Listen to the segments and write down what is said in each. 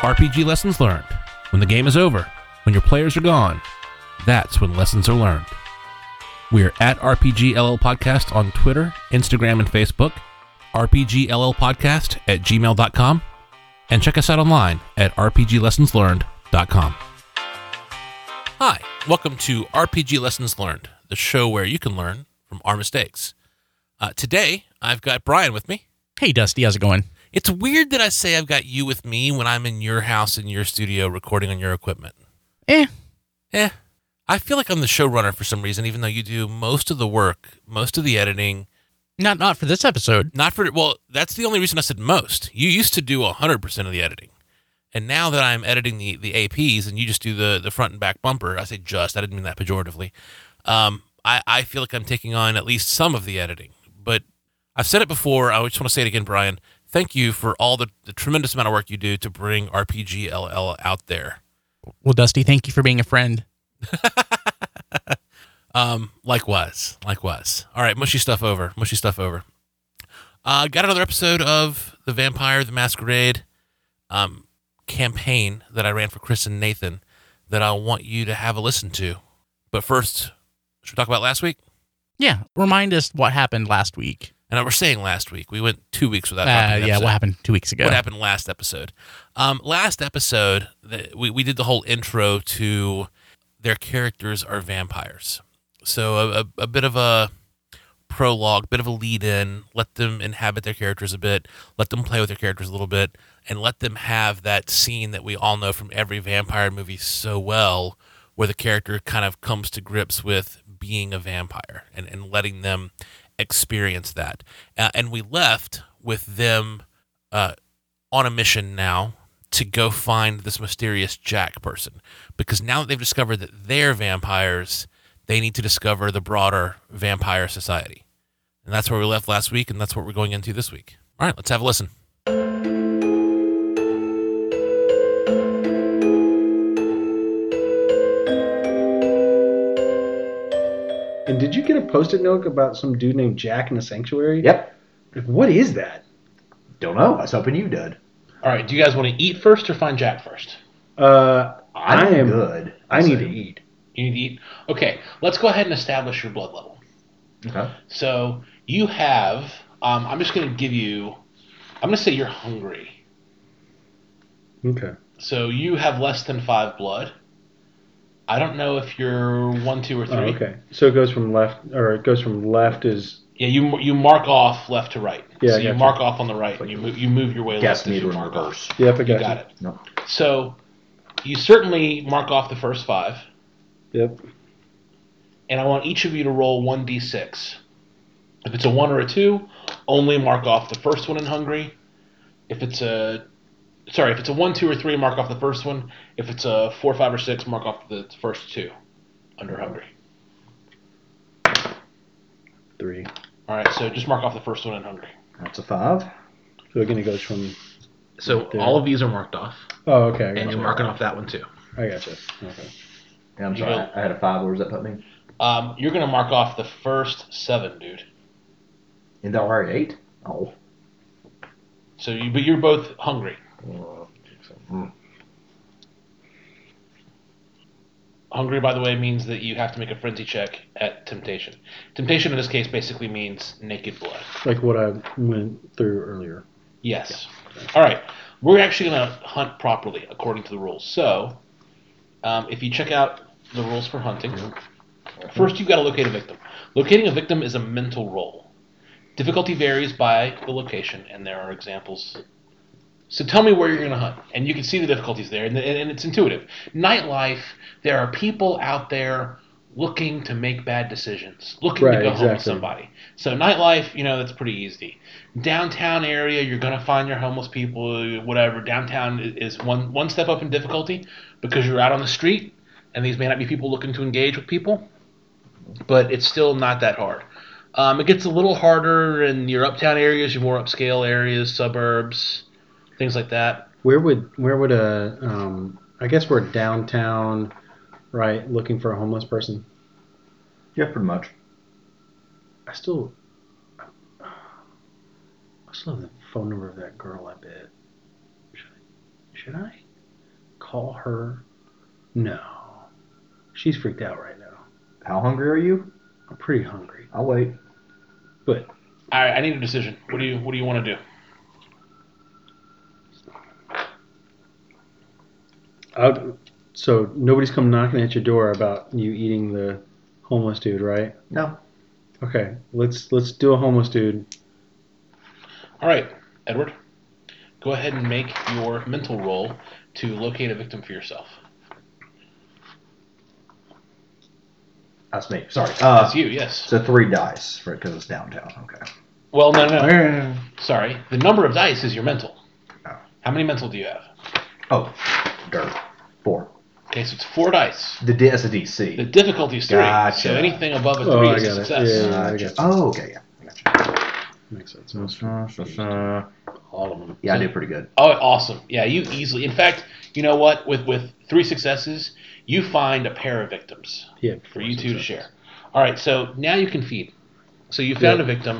RPG lessons learned. When the game is over, when your players are gone, that's when lessons are learned. We're at RPGLL Podcast on Twitter, Instagram, and Facebook, RPGLLPodcast at gmail.com, and check us out online at RPGLessonsLearned.com. Hi, welcome to RPG Lessons Learned, the show where you can learn from our mistakes. Uh, today, I've got Brian with me. Hey, Dusty, how's it going? It's weird that I say I've got you with me when I'm in your house in your studio recording on your equipment. Eh, Eh, I feel like I'm the showrunner for some reason, even though you do most of the work, most of the editing. not not for this episode. Not for well, that's the only reason I said most. You used to do hundred percent of the editing, and now that I'm editing the the APs and you just do the the front and back bumper, I say just. I didn't mean that pejoratively. Um, I I feel like I'm taking on at least some of the editing, but I've said it before. I just want to say it again, Brian. Thank you for all the, the tremendous amount of work you do to bring RPGLL out there. Well, Dusty, thank you for being a friend. Um, likewise, likewise. All right, mushy stuff over, mushy stuff over. Uh, got another episode of the Vampire the Masquerade um, campaign that I ran for Chris and Nathan that I want you to have a listen to. But first, should we talk about last week? Yeah, remind us what happened last week. And I was saying last week. We went two weeks without Uh, yeah, what happened two weeks ago? What happened last episode? Um, last episode, the, we, we did the whole intro to their characters are vampires. So a, a, a bit of a prologue, bit of a lead in, let them inhabit their characters a bit, let them play with their characters a little bit, and let them have that scene that we all know from every vampire movie so well, where the character kind of comes to grips with being a vampire and, and letting them experience that. Uh, and we left with them uh, on a mission now to go find this mysterious Jack person because now that they've discovered that they're vampires, they need to discover the broader vampire society. And that's where we left last week, and that's what we're going into this week. All right, let's have a listen. And did you get a post-it note about some dude named Jack in a sanctuary? Yep. Like, What is that? Don't know. I was hoping you did. All right. Do you guys want to eat first or find Jack first? Uh, I I'm good. I need to eat. You need to eat. Okay. Let's go ahead and establish your blood level. Okay. So you have. Um, I'm just going to give you. I'm going to say you're hungry. Okay. So you have less than five blood. I don't know if you're one, two, or oh, three. Oh, okay. So it goes from left, or it goes from left is Yeah, you you mark off left to right. Yeah, So you gotcha. mark off on the right, and you move you move your way Guess left as neither you in mark reverse. off. Yep, I You got got you. it. No. So you certainly mark off the first five, Yep. and I want each of you to roll one d6. If it's a one or a two, only mark off the first one in hungry. If it's a sorry, if it's a one, two, or three, mark off the first one. If it's a four, five, or six, mark off the first two under hungry. Three. All right, so just mark off the first one in hungry. That's a five. So again, it goes from. So There. all of these are marked off, Oh, okay. I and you're marking off that one too. I gotcha. Okay. Yeah, I'm You sorry. go- I had a five. Where does that put me? Um, you're gonna mark off the first seven, dude. In the already eight? Oh. So you, but you're both hungry. Mm. Hungry, by the way, means that you have to make a frenzy check at temptation. Temptation in this case basically means naked blood. Like what I went through earlier. Yes. All right. We're actually going to hunt properly according to the rules. So, um, if you check out the rules for hunting, first you've got to locate a victim. Locating a victim is a mental roll. Difficulty varies by the location, and there are examples. So tell me where you're going to hunt, and you can see the difficulties there, and, and it's intuitive. Nightlife, there are people out there looking to make bad decisions, looking Right, to go home with somebody. So nightlife, you know, that's pretty easy downtown area you're going to find your homeless people whatever downtown is one one step up in difficulty because you're out on the street and these may not be people looking to engage with people but it's still not that hard um, it gets a little harder in your uptown areas your more upscale areas suburbs things like that Where would where would a um? I guess we're downtown, right? Looking for a homeless person. Yeah, pretty much. I still. I still have the phone number of that girl. I bet. Should I? Should I? call her? No. She's freaked out right now. How hungry are you? I'm pretty hungry. I'll wait. But All right, I need a decision. What do you What do you want to do? I'll, so nobody's come knocking at your door about you eating the homeless dude, right? No. Okay, let's let's do a homeless dude. All right, Edward, go ahead and make your mental roll to locate a victim for yourself. That's me. Sorry. Uh, That's you, yes. so three dice for because it's downtown. Okay. Well, no, no, no. Sorry. The number of dice is your mental. Oh. How many mental do you have? Oh, dirt. Four. Okay, so it's four dice. The D- that's a The difficulty is three. Gotcha. So anything above a Oh, three I is a got it. success. Yeah. I got you. Oh, okay. Yeah. I gotcha. Makes sense. All of them. Yeah, I did pretty good. Oh, awesome. Yeah, you easily. In fact, you know what? With with three successes, you find a pair of victims Yeah. for you two to share. All right, so now you can feed. So you found Yeah. a victim.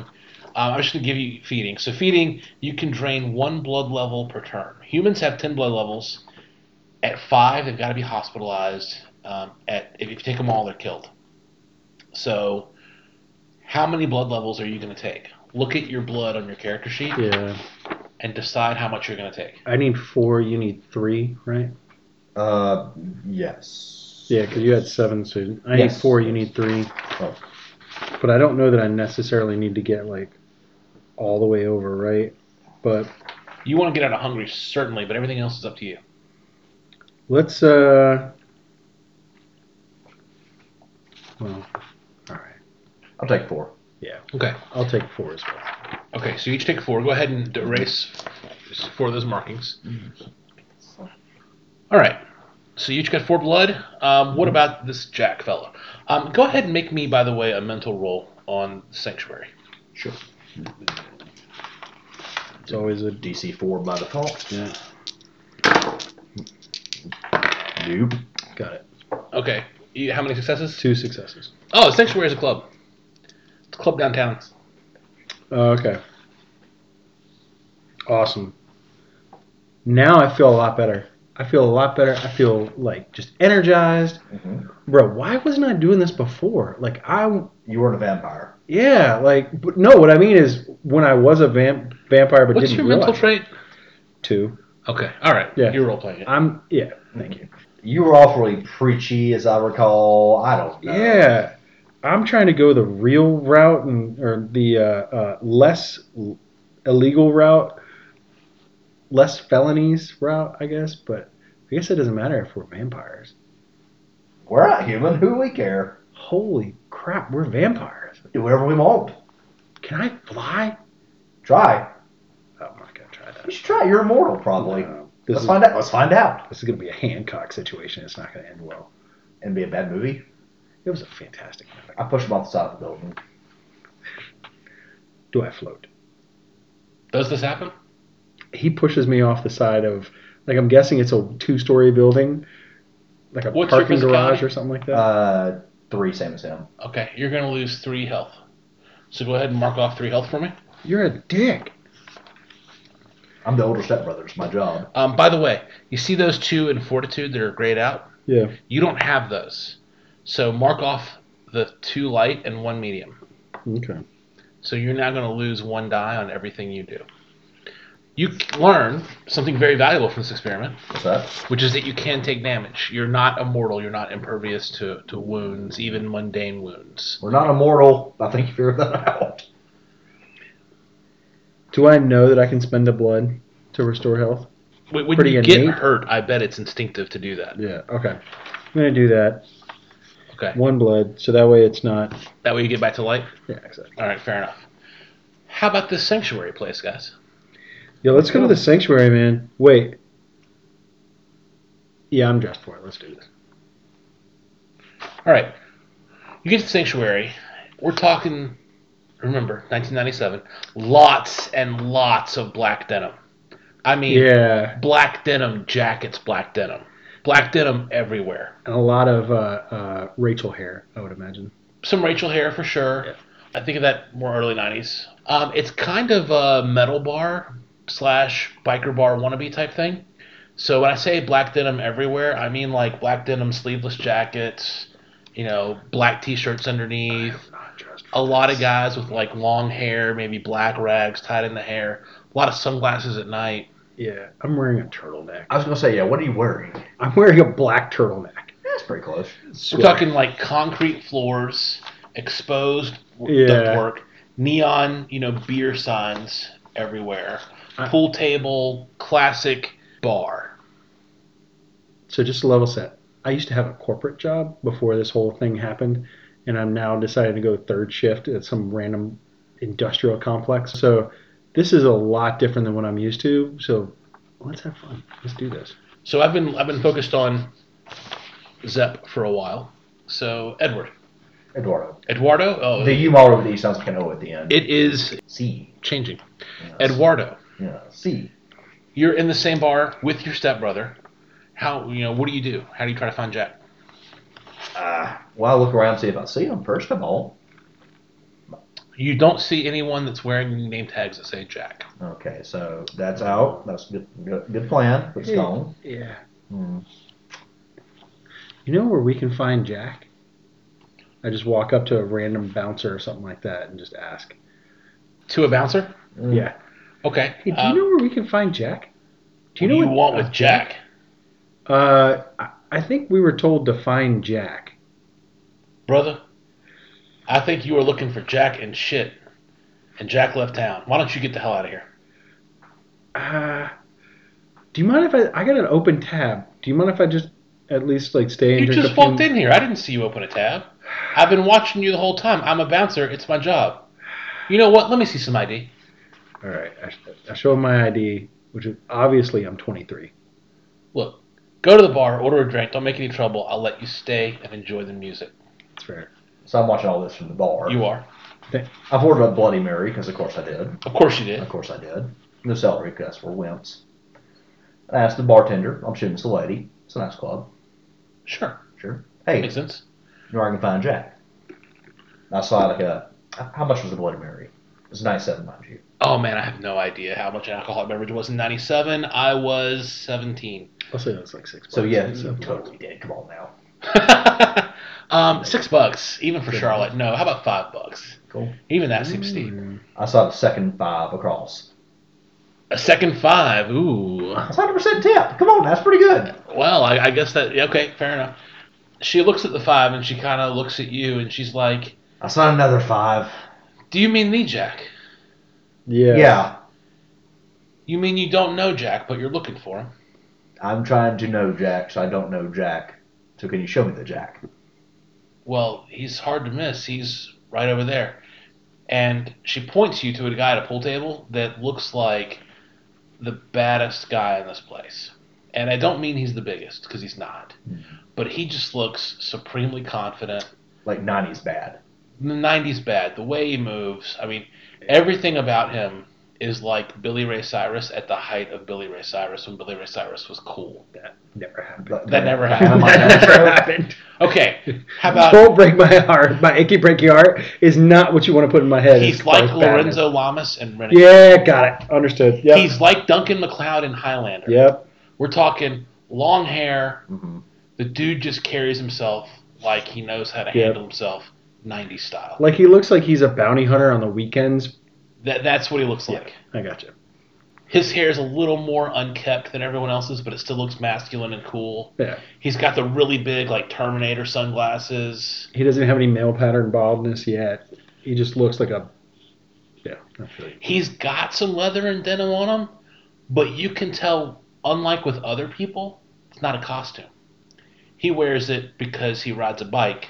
Um, I'm just going to give you feeding. So feeding, you can drain one blood level per turn. Humans have 10 blood levels. At five, they've got to be hospitalized. Um, at if you take them all, they're killed. So, how many blood levels are you going to take? Look at your blood on your character sheet Yeah. and decide how much you're going to take. I need four. You need three, right? Uh, yes. Yeah, because you had seven, so I Yes. need four. You need three. Oh. But I don't know that I necessarily need to get like all the way over, right? But You want to get out of hungry, certainly, but everything else is up to you. Let's. uh Well, all right. I'll take four. Yeah. Okay. I'll take four as well. Okay, so you each take four. Go ahead and erase four of those markings. All right. So you each got four blood. Um, what about this Jack fellow? Um, go ahead and make me, by the way, a mental roll on Sanctuary. Sure. It's always a DC four by default. yeah. Noob. Got it. Okay. You, how many successes? Two successes. Oh, Sanctuary is a club. It's a club downtown. Oh, okay. Awesome. Now I feel a lot better. I feel a lot better. I feel like just energized. Mhm. Bro, why wasn't I doing this before? Like I You weren't a vampire. yeah, like but no, what I mean is when I was a vamp, vampire but What's didn't real What's your realize mental trait? two. Okay. All right. Yeah. You're role playing it. I'm yeah, thank you. You were awfully preachy, as I recall. I don't know. Yeah. I'm trying to go the real route and or the uh, uh, less illegal route, less felonies route, I guess. But I guess it doesn't matter if we're vampires. We're not human. Who we care? Holy crap, we're vampires! Do whatever we want. Can I fly? Try. Oh, I'm not gonna try You should try. You're immortal, probably. No, this Let's is find out. Let's find out. this is gonna be a Hancock situation. It's not gonna end well. And be a bad movie. It was a fantastic movie. I push him off the side of the building. Do I float? Does this happen? He pushes me off the side of like I'm guessing it's a two-story building, like a What's parking garage or something like that. Uh, three, same as him. Okay. You're going to lose three health. So go ahead and mark off three health for me. You're a dick. I'm the older stepbrother. It's my job. Um, by the way, you see those two in fortitude that are grayed out? Yeah. You don't have those. So mark off the two light and one medium. Okay. So you're now going to lose one die on everything you do. You learn something very valuable from this experiment, What's that? which is that you can take damage. You're not immortal. You're not impervious to, to wounds, even mundane wounds. We're not immortal. I think you figured that out. Do I know that I can spend a blood to restore health? When when Pretty you get hurt, I bet it's instinctive to do that. Yeah. Okay. I'm gonna do that. Okay. One blood, so that way it's not. That way you get back to life. Yeah, exactly. All right, fair enough. How about this sanctuary place, guys? Yeah, let's go to the sanctuary, man. Wait. Yeah, I'm dressed for it. Let's do this. All right. You get to the sanctuary. We're talking, remember, 1997. Lots and lots of black denim. I mean, Yeah, black denim jackets, black denim. Black denim everywhere. and a lot of uh, uh, Rachel hair, I would imagine. Some Rachel hair for sure. Yeah. I think of that more early 90s. Um, it's kind of a metal bar slash biker bar wannabe type thing. So when I say black denim everywhere, I mean like black denim sleeveless jackets, you know, black t-shirts underneath. Not dressed A lot of guys with like long hair, maybe black rags tied in the hair. A lot of sunglasses at night. Yeah, I'm wearing a turtleneck. I was gonna say, yeah. What are you wearing? I'm wearing a black turtleneck. That's pretty close. We're talking like concrete floors, exposed Yeah. ductwork, neon, you know, beer signs everywhere, I- pool table, classic bar. So just a level set. I used to have a corporate job before this whole thing happened, and I'm now deciding to go third shift at some random industrial complex. So this is a lot different than what I'm used to. So let's have fun. Let's do this. So I've been I've been focused on Zep for a while. So Edward, Eduardo. Eduardo. Oh, The U all over the E sounds like an O at the end. it is C. changing. Yes. Eduardo, Yeah. C. you're in the same bar with your stepbrother. How you know? What do you do? How do you try to find Jack? Uh, well, I look around and see if I see him first of all. You don't see anyone that's wearing name tags that say Jack. Okay, so that's out. That's good. Good, good plan. It's gone. Yeah. Hmm. You know where we can find Jack? I just walk up to a random bouncer or something like that and just ask. To a bouncer. Mm. Yeah. Okay. Hey, do um, you know where we can find Jack? what do you want with Jack? Uh, I- I think we were told to find Jack. Brother, I think you were looking for Jack and shit. And Jack left town. Why don't you get the hell out of here? Uh, do you mind if I? I got an open tab. Do you mind if I just at least like stay and You drink just a few? walked in here. I didn't see you open a tab. I've been watching you the whole time. I'm a bouncer. It's my job. You know what? Let me see some ID. All right. I, I show him my ID, which is obviously I'm 23. Look, go to the bar, order a drink. Don't make any trouble. I'll let you stay and enjoy the music. That's fair. So I'm watching all this from the bar. You are. I've ordered a Bloody Mary because, of course, I did. Of course you did. Of course, I did. No celery because we're wimps. I asked the bartender. I'm assuming it's the lady. It's a nice club. Sure. Sure. Hey, Makes sense. you know where I can find Jack? I saw like a. How much was the Bloody Mary? It was 97, mind you. Oh man, I have no idea how much an alcoholic beverage was in '97. I was 17. I'll say that's like six. So bucks. yeah, So- you totally did. Come on now. um, six bucks, even for Charlotte. No, how about five bucks? Cool. Even that seems steep. I saw the second five across. A second five. Ooh. That's 100 percent tip. Come on, that's pretty good. Well, I, I guess that. Okay, fair enough. She looks at the five and she kind of looks at you and she's like, I saw another five. "Do you mean me, Jack? Yeah. Yeah, You mean you don't know Jack, but you're looking for him?" I'm trying to know Jack, so I don't know Jack. So can you show me the Jack? Well, he's hard to miss. He's right over there. And she points you to a guy at a pool table that looks like the baddest guy in this place. And I don't mean he's the biggest, because he's not. Hmm. But he just looks supremely confident. Like 90s bad. The 90s bad. The way he moves. I mean, everything about him is like Billy Ray Cyrus at the height of Billy Ray Cyrus when Billy Ray Cyrus was cool. That never happened. That never that happened. never happened. Okay, how about Don't break my heart. My achy breaky heart is not what you want to put in my head. he's like. Lorenzo Lamas and Renegade. Yeah, got it. Understood. Yep. He's like Duncan MacLeod in Highlander. Yep. We're talking long hair. hmm The dude just carries himself like he knows how to Yep. handle himself, 90s style. Like he looks like he's a bounty hunter on the weekends. That that's what he looks Yeah. like. I got you. His hair is a little more unkept than everyone else's, but it still looks masculine and cool. Yeah. He's got the really big like Terminator sunglasses. He doesn't have any male pattern baldness yet. He just looks like a. Yeah. I feel you. He's got some leather and denim on him, but you can tell, unlike with other people, it's not a costume. He wears it because he rides a bike,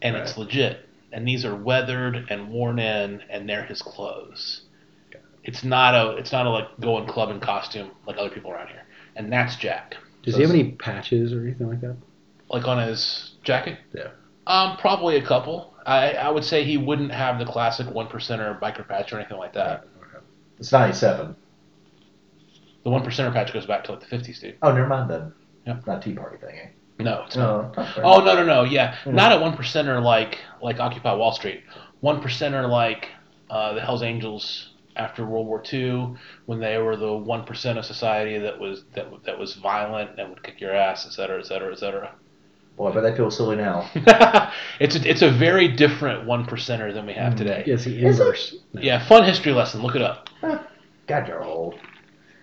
and it's legit. And these are weathered and worn in, and they're his clothes. It's not a it's not a like going clubbing costume like other people around here. And that's Jack. Does he have any patches or anything like that? Like on his jacket. Yeah. Um, probably a couple. I I would say he wouldn't have the classic one percenter biker patch or anything like that. It's 97. The one percenter patch goes back to like the fifties, dude. Oh, never mind then. Yeah. Not Tea Party thing, eh? No, it's not. No. not fair. Oh no no no yeah Hmm. not a one percenter like like Occupy Wall Street one percenter like uh, the Hell's Angels after World War II when they were the one percent of society that was that that was violent and would kick your ass, et cetera, et cetera, et cetera. Boy, but they feel silly now. it's a, it's a very different one percenter than we have today. Yeah, it's the Is it? inverse. Yeah, fun history lesson. Look it up. God, you're old.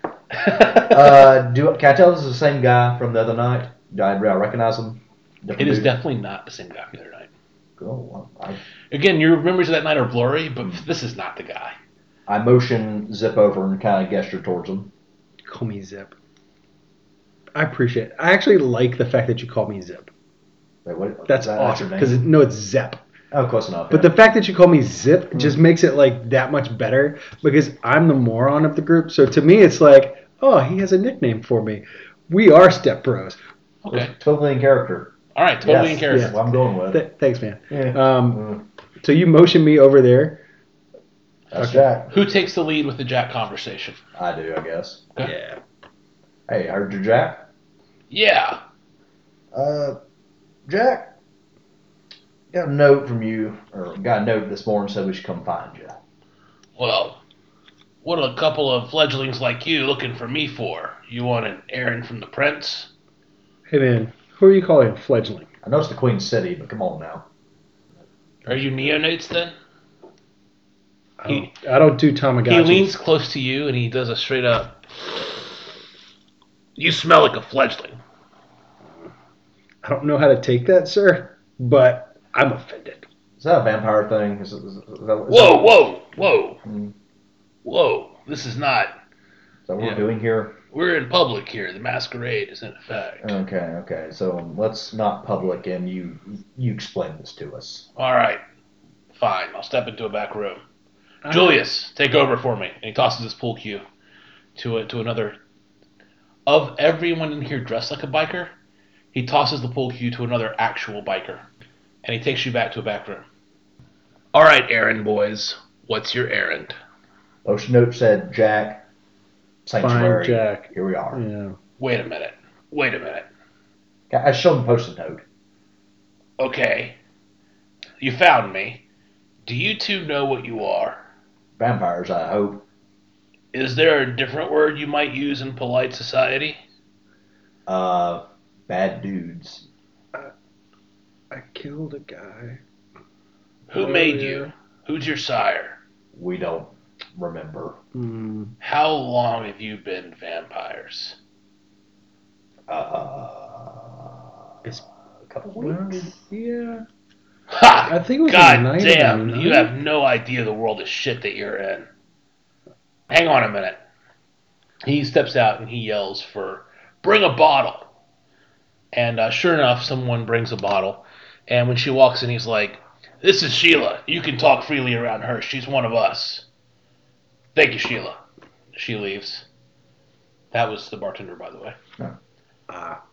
uh, do can I tell this is the same guy from the other night? Do I, do I recognize him? Different it is dude? definitely not the same guy from the other night. Well, I, Again, your memories of that night are blurry, but hmm. this is not the guy. I motion Zip over and kind of gesture towards him. Call me Zip. I appreciate it. I actually like the fact that you call me Zip. Wait, what? That's that- awesome. Because no, it's Zep. oh, close enough. But yeah. the fact that you call me Zip hmm. just makes it like that much better because I'm the moron of the group. So to me, it's like, oh, he has a nickname for me. We are Step Bros. Okay. totally in character. All right, totally Yes, in character. That's what I'm going with. Th- thanks, man. Yeah. Um, Mm, so you motion me over there. that's Jack. Who takes the lead with the Jack conversation? I do, I guess. Okay. Yeah. Hey, heard you, Jack? Yeah. Uh, Jack, got a note from you, or got a note this morning said we should come find you. Well, what are a couple of fledglings like you looking for me for? You want an errand from the prince? Hey, man, who are you calling a fledgling? I know it's the Queen City, but come on now. Are you neonates then? I don't, I don't do Tamagotchi. He leans close to you and he does a straight up. You smell like a fledgling. I don't know how to take that, sir, but I'm offended. Is that a vampire thing? Is, is, is that, is Whoa, whoa, whoa, Mm. whoa! This is not. Is that what Yeah. we're doing here? We're in public here. The masquerade is in effect. Okay, okay. So um, let's not public, and you you explain this to us. All right, fine. I'll step into a back room. Julius, take over for me. And he tosses his pool cue to a, to another. Of everyone in here dressed like a biker, he tosses the pool cue to another actual biker, and he takes you back to a back room. All right, errand boys, what's your errand? Ocean note said Jack Sanctuary. Jack. Here we are. Yeah. Wait a minute. Wait a minute. I showed him post-it note. Okay, you found me. Do you two know what you are? Vampires, I hope. Is there a different word you might use in polite society? Uh, bad dudes. I killed a guy. Who Oh, made yeah. you? Who's your sire? We don't remember. Hmm. How long have you been vampires? Uh, It's- a couple Well, weeks. yeah. Ha! I think it was God a night damn! around, You have no idea the world of shit that you're in. Hang on a minute. He steps out and he yells for, "Bring a bottle!" And uh, sure enough, someone brings a bottle. And when she walks in, he's like, "This is Sheila. You can talk freely around her. She's one of us." Thank you, Sheila. She leaves. That was the bartender, by the way. Ah.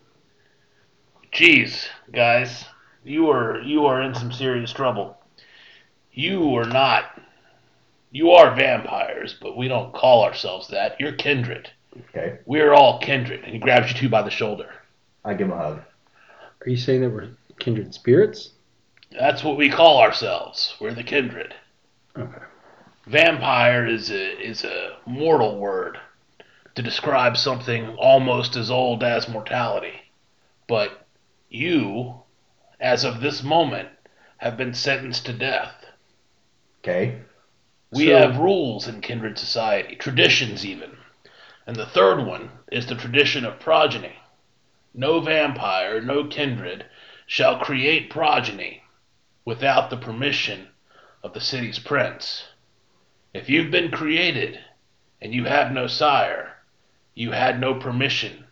Jeez, guys, you are you are in some serious trouble. You are not. You are vampires, but we don't call ourselves that. You're kindred. Okay, We're all kindred. And he grabs you two by the shoulder. I give him a hug. Are you saying that we're kindred spirits? That's what we call ourselves. We're the kindred. Okay. Vampire is a is a mortal word to describe something almost as old as mortality. But you, as of this moment, have been sentenced to death. Okay, We So- have rules in kindred society, traditions even. And the third one is the tradition of progeny. No vampire, no kindred, shall create progeny without the permission of the city's prince. If you've been created and you have no sire, you had no permission.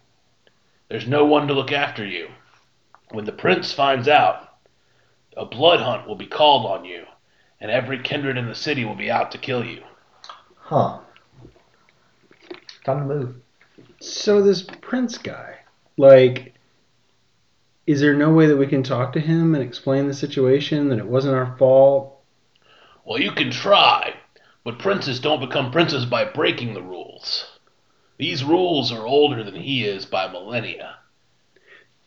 There's no one to look after you. When the prince finds out, a blood hunt will be called on you and every kindred in the city will be out to kill you. huh? Time to move. So this prince guy, like, is there no way that we can talk to him and explain the situation that it wasn't our fault? Well, you can try, but princes don't become princes by breaking the rules. These rules are older than he is by millennia.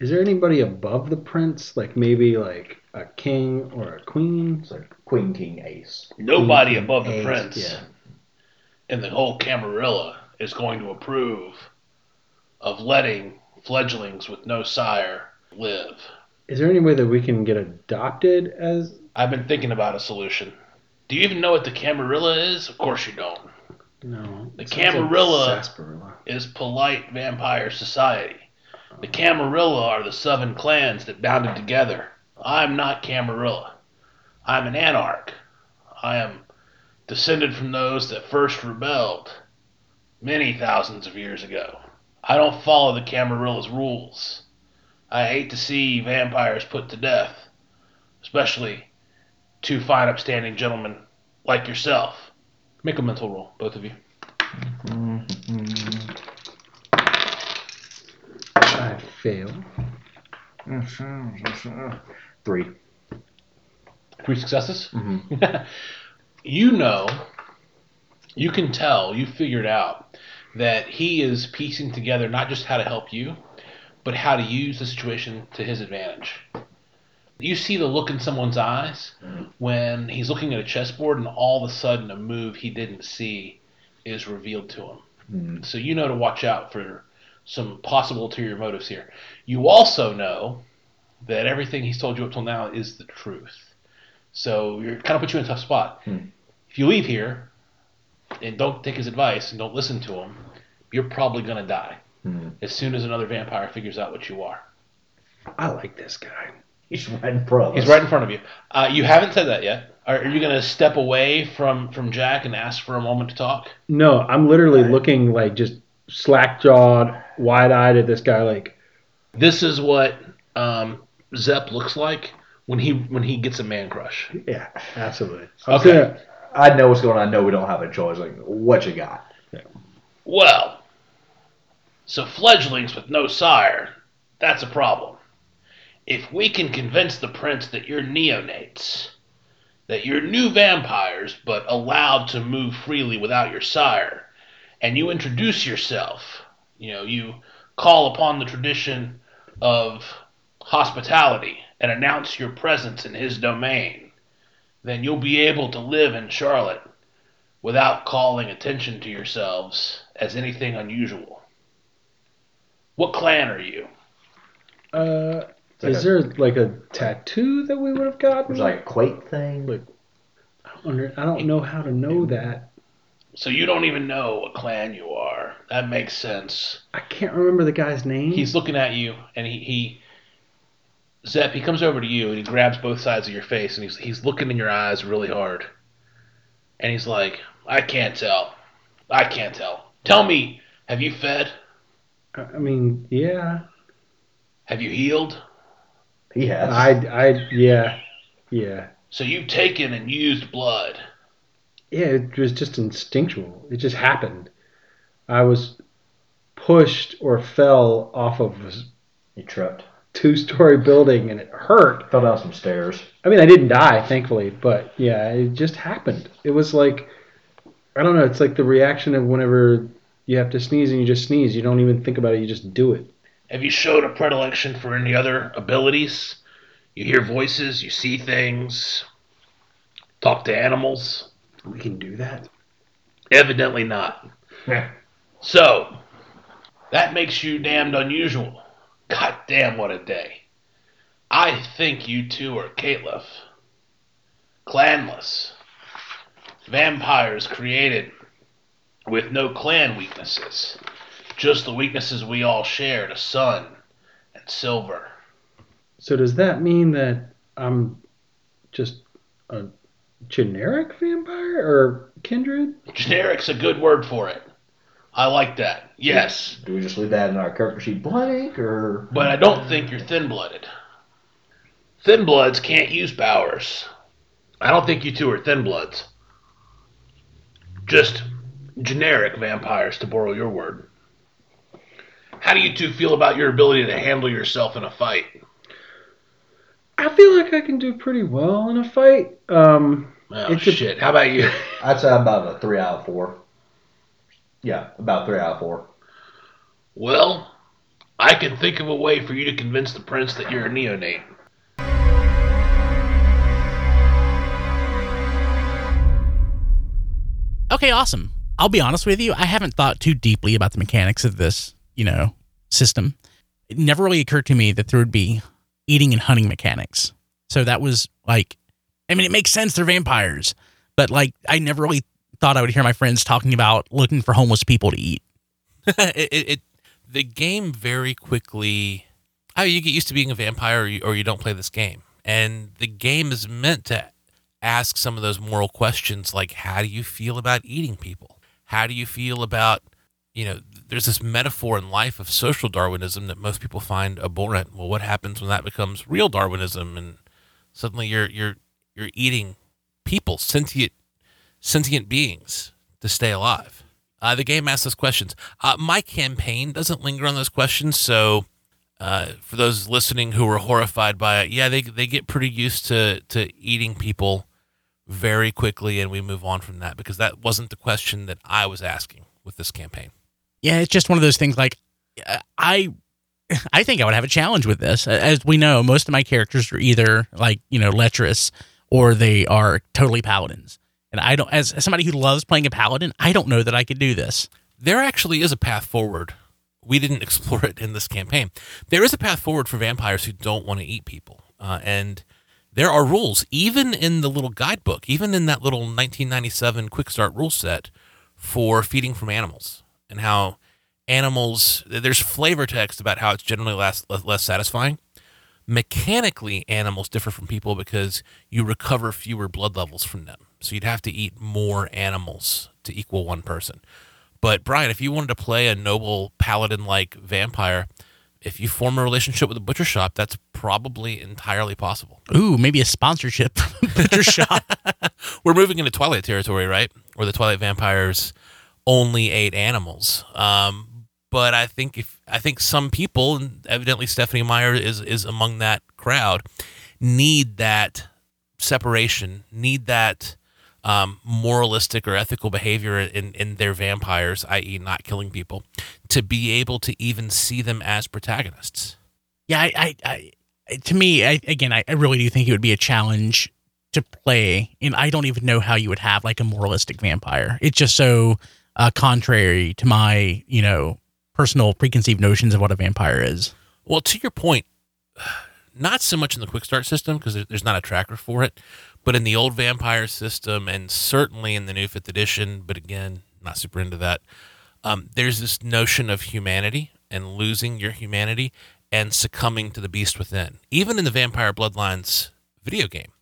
Is there anybody above the prince, like maybe like a king or a queen? It's like Queen King Ace. Nobody King, above the ace, prince. yeah. And the whole Camarilla is going to approve of letting fledglings with no sire live. Is there any way that we can get adopted as? I've been thinking about a solution. Do you even know what the Camarilla is? Of course you don't. No. The Sounds like Camarilla is polite vampire society. The Camarilla are the seven clans that bounded together. I'm not Camarilla. I'm an anarch. I am descended from those that first rebelled many thousands of years ago. I don't follow the Camarilla's rules. I hate to see vampires put to death, especially two fine, upstanding gentlemen like yourself. Make a mental roll, both of you. I fail. Three. Three successes? Mhm. you know, you can tell, you figured out that he is piecing together not just how to help you, but how to use the situation to his advantage. You see the look in someone's eyes when he's looking at a chessboard and all of a sudden a move he didn't see is revealed to him. Mm. So you know to watch out for some possible ulterior motives here. You also know that everything he's told you up till now is the truth. So you're kind of put you in a tough spot. Hmm. If you leave here and don't take his advice and don't listen to him, you're probably going to die Mm. as soon as another vampire figures out what you are. I like this guy. He's right in front of He's us. right in front of you. Uh, you haven't said that yet. Are, are you going to step away from, from Jack and ask for a moment to talk? No, I'm literally Right. looking like just slack jawed, wide eyed at this guy. Like, This is what um, Zep looks like when he when he gets a man crush. yeah, absolutely. I was Okay. gonna- I know what's going on. I know we don't have a choice. Like, what you got? Well, so fledglings with no sire, that's a problem. If we can convince the prince that you're neonates, that you're new vampires but allowed to move freely without your sire, and you introduce yourself, you know, you call upon the tradition of hospitality and announce your presence in his domain, then you'll be able to live in Charlotte without calling attention to yourselves as anything unusual. What clan are you? uh, like is a- there like a tattoo that we would have gotten? There's like a quake thing. Like- I don't, under, I don't know how to know that. So you don't even know what clan you are. That makes sense. I can't remember the guy's name. He's looking at you, and he, he Zep, he comes over to you and he grabs both sides of your face, and he's he's looking in your eyes really hard, and he's like, "I can't tell. I can't tell. Tell me, have you fed? I I mean, yeah. Have you healed? He has. I, I, yeah, yeah. So you've taken and used blood." Yeah, it was just instinctual. It just happened. I was pushed or fell off of a he tripped. two story building and it hurt. Fell down some stairs. I mean, I didn't die, thankfully, but yeah, it just happened. It was like, I don't know, it's like the reaction of whenever you have to sneeze and you just sneeze. You don't even think about it, you just do it. Have you showed a predilection for any other abilities? You hear voices, you see things, talk to animals? We can do that. Evidently not. Yeah. So, that makes you damned unusual. God damn, what a day. I think you two are Caitiff. Clanless. Vampires created with no clan weaknesses. Just the weaknesses we all share to sun and silver. So, does that mean that I'm just a generic vampire or kindred? Generic's a good word for it. I like that. Yes. Do we just leave that in our character sheet blank, or But I don't think you're thin blooded. Thin bloods can't use powers. I don't think you two are thin bloods. Just generic vampires, to borrow your word. How do you two feel about your ability to handle yourself in a fight? I feel like I can do pretty well in a fight. Um, Oh, It's a- shit. How about you? I'd say I'm about a three out of four. Yeah, about three out of four. Well, I can think of a way for you to convince the prince that you're a neonate. Okay, awesome. I'll be honest with you, I haven't thought too deeply about the mechanics of this, you know, system. It never really occurred to me that there would be eating and hunting mechanics. So that was like, I mean, it makes sense. They're vampires, but like, I never really thought I would hear my friends talking about looking for homeless people to eat. it, it, it the game very quickly. Mean, you get used to being a vampire, or you, or you don't play this game, and the game is meant to ask some of those moral questions, like how do you feel about eating people? How do you feel about you know? There's this metaphor in life of social Darwinism that most people find abhorrent. Well, what happens when that becomes real Darwinism, and suddenly you're you're you're eating people, sentient sentient beings to stay alive? Uh, the game asks those questions. Uh, my campaign doesn't linger on those questions, so uh, for those listening who were horrified by it, yeah, they they get pretty used to to eating people very quickly, and we move on from that because that wasn't the question that I was asking with this campaign. Yeah, it's just one of those things. Like, uh, I, I think I would have a challenge with this. As we know, most of my characters are either like you know lecherous or they are totally paladins. And I don't, as, somebody who loves playing a paladin, I don't know that I could do this. There actually is a path forward. We didn't explore it in this campaign. There is a path forward for vampires who don't want to eat people, uh, and there are rules, even in the little guidebook, even in that little 1997 quick start rule set for feeding from animals and how animals. There's flavor text about how it's generally less less satisfying. Mechanically, animals differ from people because you recover fewer blood levels from them. So you'd have to eat more animals to equal one person. But Brian, if you wanted to play a noble paladin like vampire, if you form a relationship with a butcher shop, that's probably entirely possible. Ooh, maybe a sponsorship butcher shop. We're moving into Twilight territory, right? Where the Twilight vampires only ate animals. Um, but I think if I think some people, and evidently Stephenie Meyer is is among that crowd, need that separation, need that um, moralistic or ethical behavior in, in their vampires, i.e., not killing people, to be able to even see them as protagonists. Yeah, I, I, I to me, I, again, I, I really do think it would be a challenge to play, and I don't even know how you would have like a moralistic vampire. It's just so uh, contrary to my, you know, personal preconceived notions of what a vampire is. Well, to your point, not so much in the quick start system because there's not a tracker for it, but in the old vampire system and certainly in the new fifth edition, but again, not super into that. Um, there's this notion of humanity and losing your humanity and succumbing to the beast within. Even in the Vampire Bloodlines video game,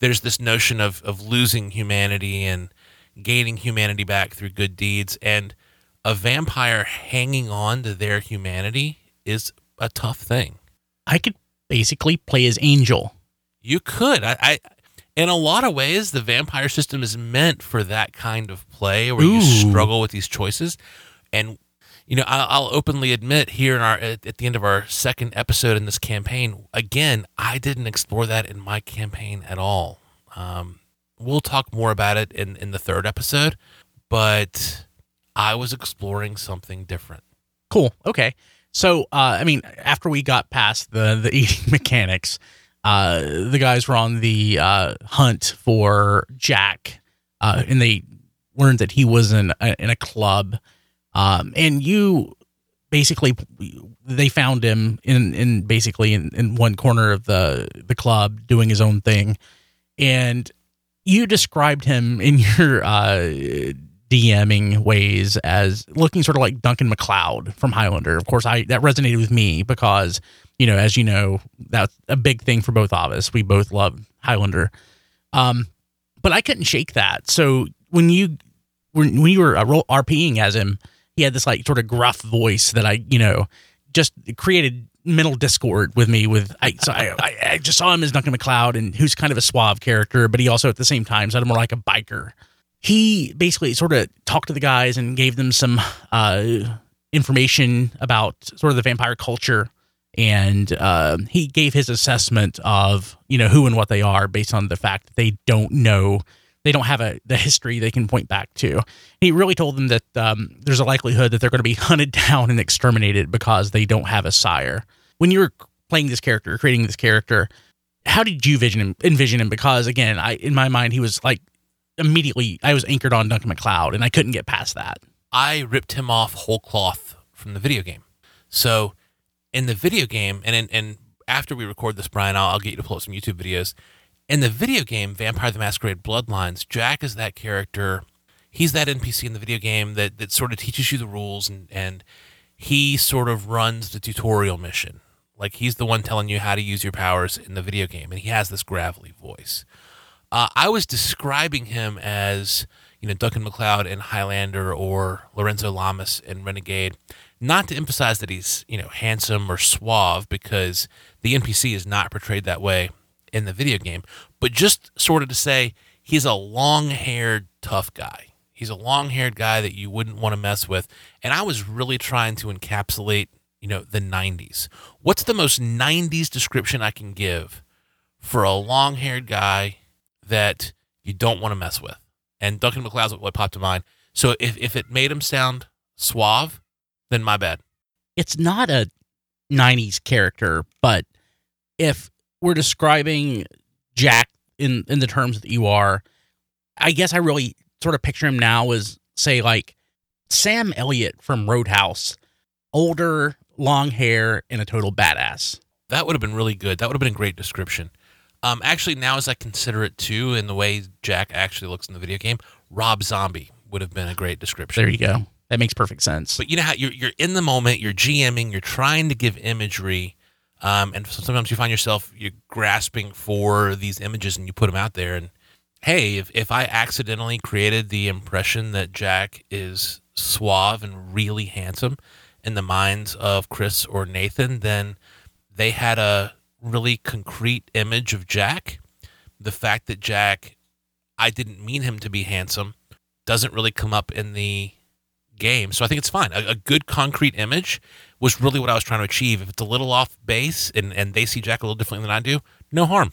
there's this notion of of losing humanity and gaining humanity back through good deeds. And a vampire hanging on to their humanity is a tough thing. I could basically play as Angel. You could. I, I in a lot of ways, the vampire system is meant for that kind of play where you struggle with these choices. And you know, I'll, I'll openly admit here in our at, at the end of our second episode in this campaign, again, I didn't explore that in my campaign at all. Um, we'll talk more about it in in the third episode, but I was exploring something different. Cool. Okay. So, uh, I mean, after we got past the the eating mechanics, uh, the guys were on the uh, hunt for Jack, uh, and they learned that he was in a, in a club, um, and you basically they found him in in basically in, in one corner of the the club doing his own thing, and you described him in your uh, DMing ways as looking sort of like Duncan MacLeod from Highlander. Of course, I that resonated with me because you know, as you know, that's a big thing for both of us. We both love Highlander, um, but I couldn't shake that. So when you when when you were uh, RPing as him, he had this like sort of gruff voice that I you know just created mental discord with me. With I so I, I, I just saw him as Duncan MacLeod, and who's kind of a suave character, but he also at the same time sounded more like a biker he basically sort of talked to the guys and gave them some uh, information about sort of the vampire culture and uh, he gave his assessment of you know who and what they are based on the fact that they don't know they don't have a the history they can point back to he really told them that um, there's a likelihood that they're going to be hunted down and exterminated because they don't have a sire when you were playing this character creating this character how did you vision him, envision him because again i in my mind he was like immediately I was anchored on Duncan MacLeod, and I couldn't get past that. I ripped him off whole cloth from the video game. So in the video game, and in, and after we record this, Brian, I'll, I'll get you to pull up some YouTube videos. In the video game, Vampire the Masquerade Bloodlines, Jack is that character. He's that NPC in the video game that, that sort of teaches you the rules and, and he sort of runs the tutorial mission. Like he's the one telling you how to use your powers in the video game, and he has this gravelly voice. Uh, I was describing him as you know Duncan MacLeod in Highlander or Lorenzo Lamas in Renegade, not to emphasize that he's you know handsome or suave because the NPC is not portrayed that way in the video game, but just sort of to say he's a long-haired tough guy. He's a long-haired guy that you wouldn't want to mess with, and I was really trying to encapsulate you know the 90s. What's the most 90s description I can give for a long-haired guy that you don't want to mess with? And Duncan MacLeod's what popped to mind. So if, if it made him sound suave, then my bad. It's not a 90s character, but if we're describing Jack in in the terms that you are, I guess I really sort of picture him now as say like Sam Elliott from Roadhouse, older, long hair, and a total badass. That would have been really good. That would have been a great description. Um, actually, now as I consider it too, in the way Jack actually looks in the video game, Rob Zombie would have been a great description. There you go. That makes perfect sense. But you know how you're you're in the moment, you're GMing, you're trying to give imagery, um, and sometimes you find yourself you're grasping for these images and you put them out there. And hey, if if I accidentally created the impression that Jack is suave and really handsome in the minds of Chris or Nathan, then they had a really concrete image of Jack. The fact that Jack, I didn't mean him to be handsome, doesn't really come up in the game. So I think it's fine. A, a, good concrete image was really what I was trying to achieve. If it's a little off base and, and they see Jack a little differently than I do, no harm.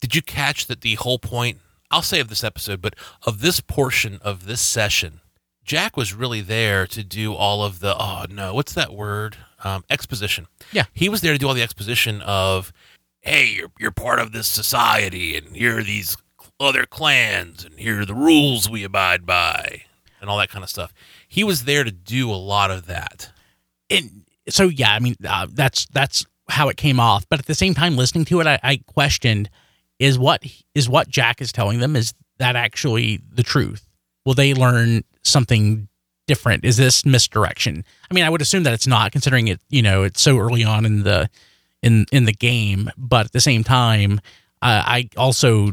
Did you catch that the whole point, I'll say of this episode, but of this portion of this session, Jack was really there to do all of the, oh no, what's that word? Um, exposition. Yeah. He was there to do all the exposition of, hey, you're, you're part of this society and here are these other clans and here are the rules we abide by and all that kind of stuff. He was there to do a lot of that. And so, yeah, I mean, uh, that's that's how it came off. But at the same time, listening to it, I, I questioned: is what is what Jack is telling them is that actually the truth? Will they learn something different? Is this misdirection? I mean, I would assume that it's not, considering it. You know, it's so early on in the in in the game. But at the same time, uh, I also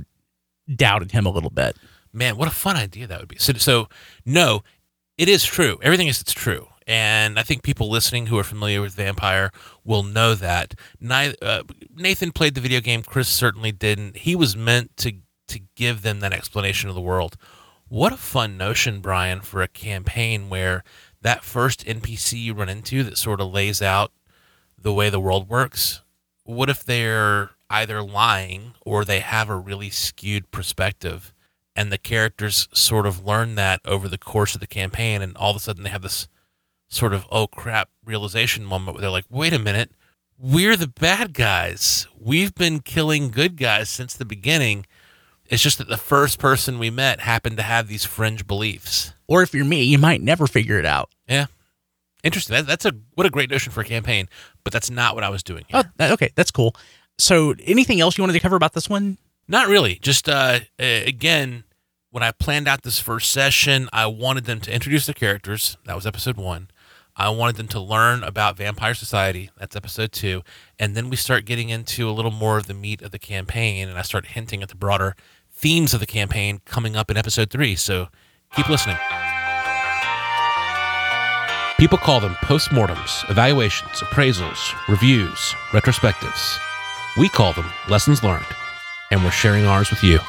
doubted him a little bit. Man, what a fun idea that would be. So, so no, it is true. Everything is it's true. And I think people listening who are familiar with Vampire will know that. Uh, Nathan played the video game. Chris certainly didn't. He was meant to to give them that explanation of the world. What a fun notion, Brian, for a campaign where that first NPC you run into that sort of lays out the way the world works. What if they're either lying or they have a really skewed perspective? and the characters sort of learn that over the course of the campaign and all of a sudden they have this sort of oh crap realization moment where they're like wait a minute. We're the bad guys. We've been killing good guys since the beginning. It's just that the first person we met happened to have these fringe beliefs. Or if you're me you might never figure it out. Yeah. Interesting. That, that's a what a great notion for a campaign but that's not what i was doing here. oh that, okay that's cool. So anything else you wanted to cover about this one? Not really. Just uh, again, when I planned out this first session, I wanted them to introduce the characters. That was episode one. I wanted them to learn about Vampire Society. That's episode two. And then we start getting into a little more of the meat of the campaign, and I start hinting at the broader themes of the campaign coming up in episode three. So keep listening. People call them postmortems, evaluations, appraisals, reviews, retrospectives. We call them lessons learned and we're sharing ours with you.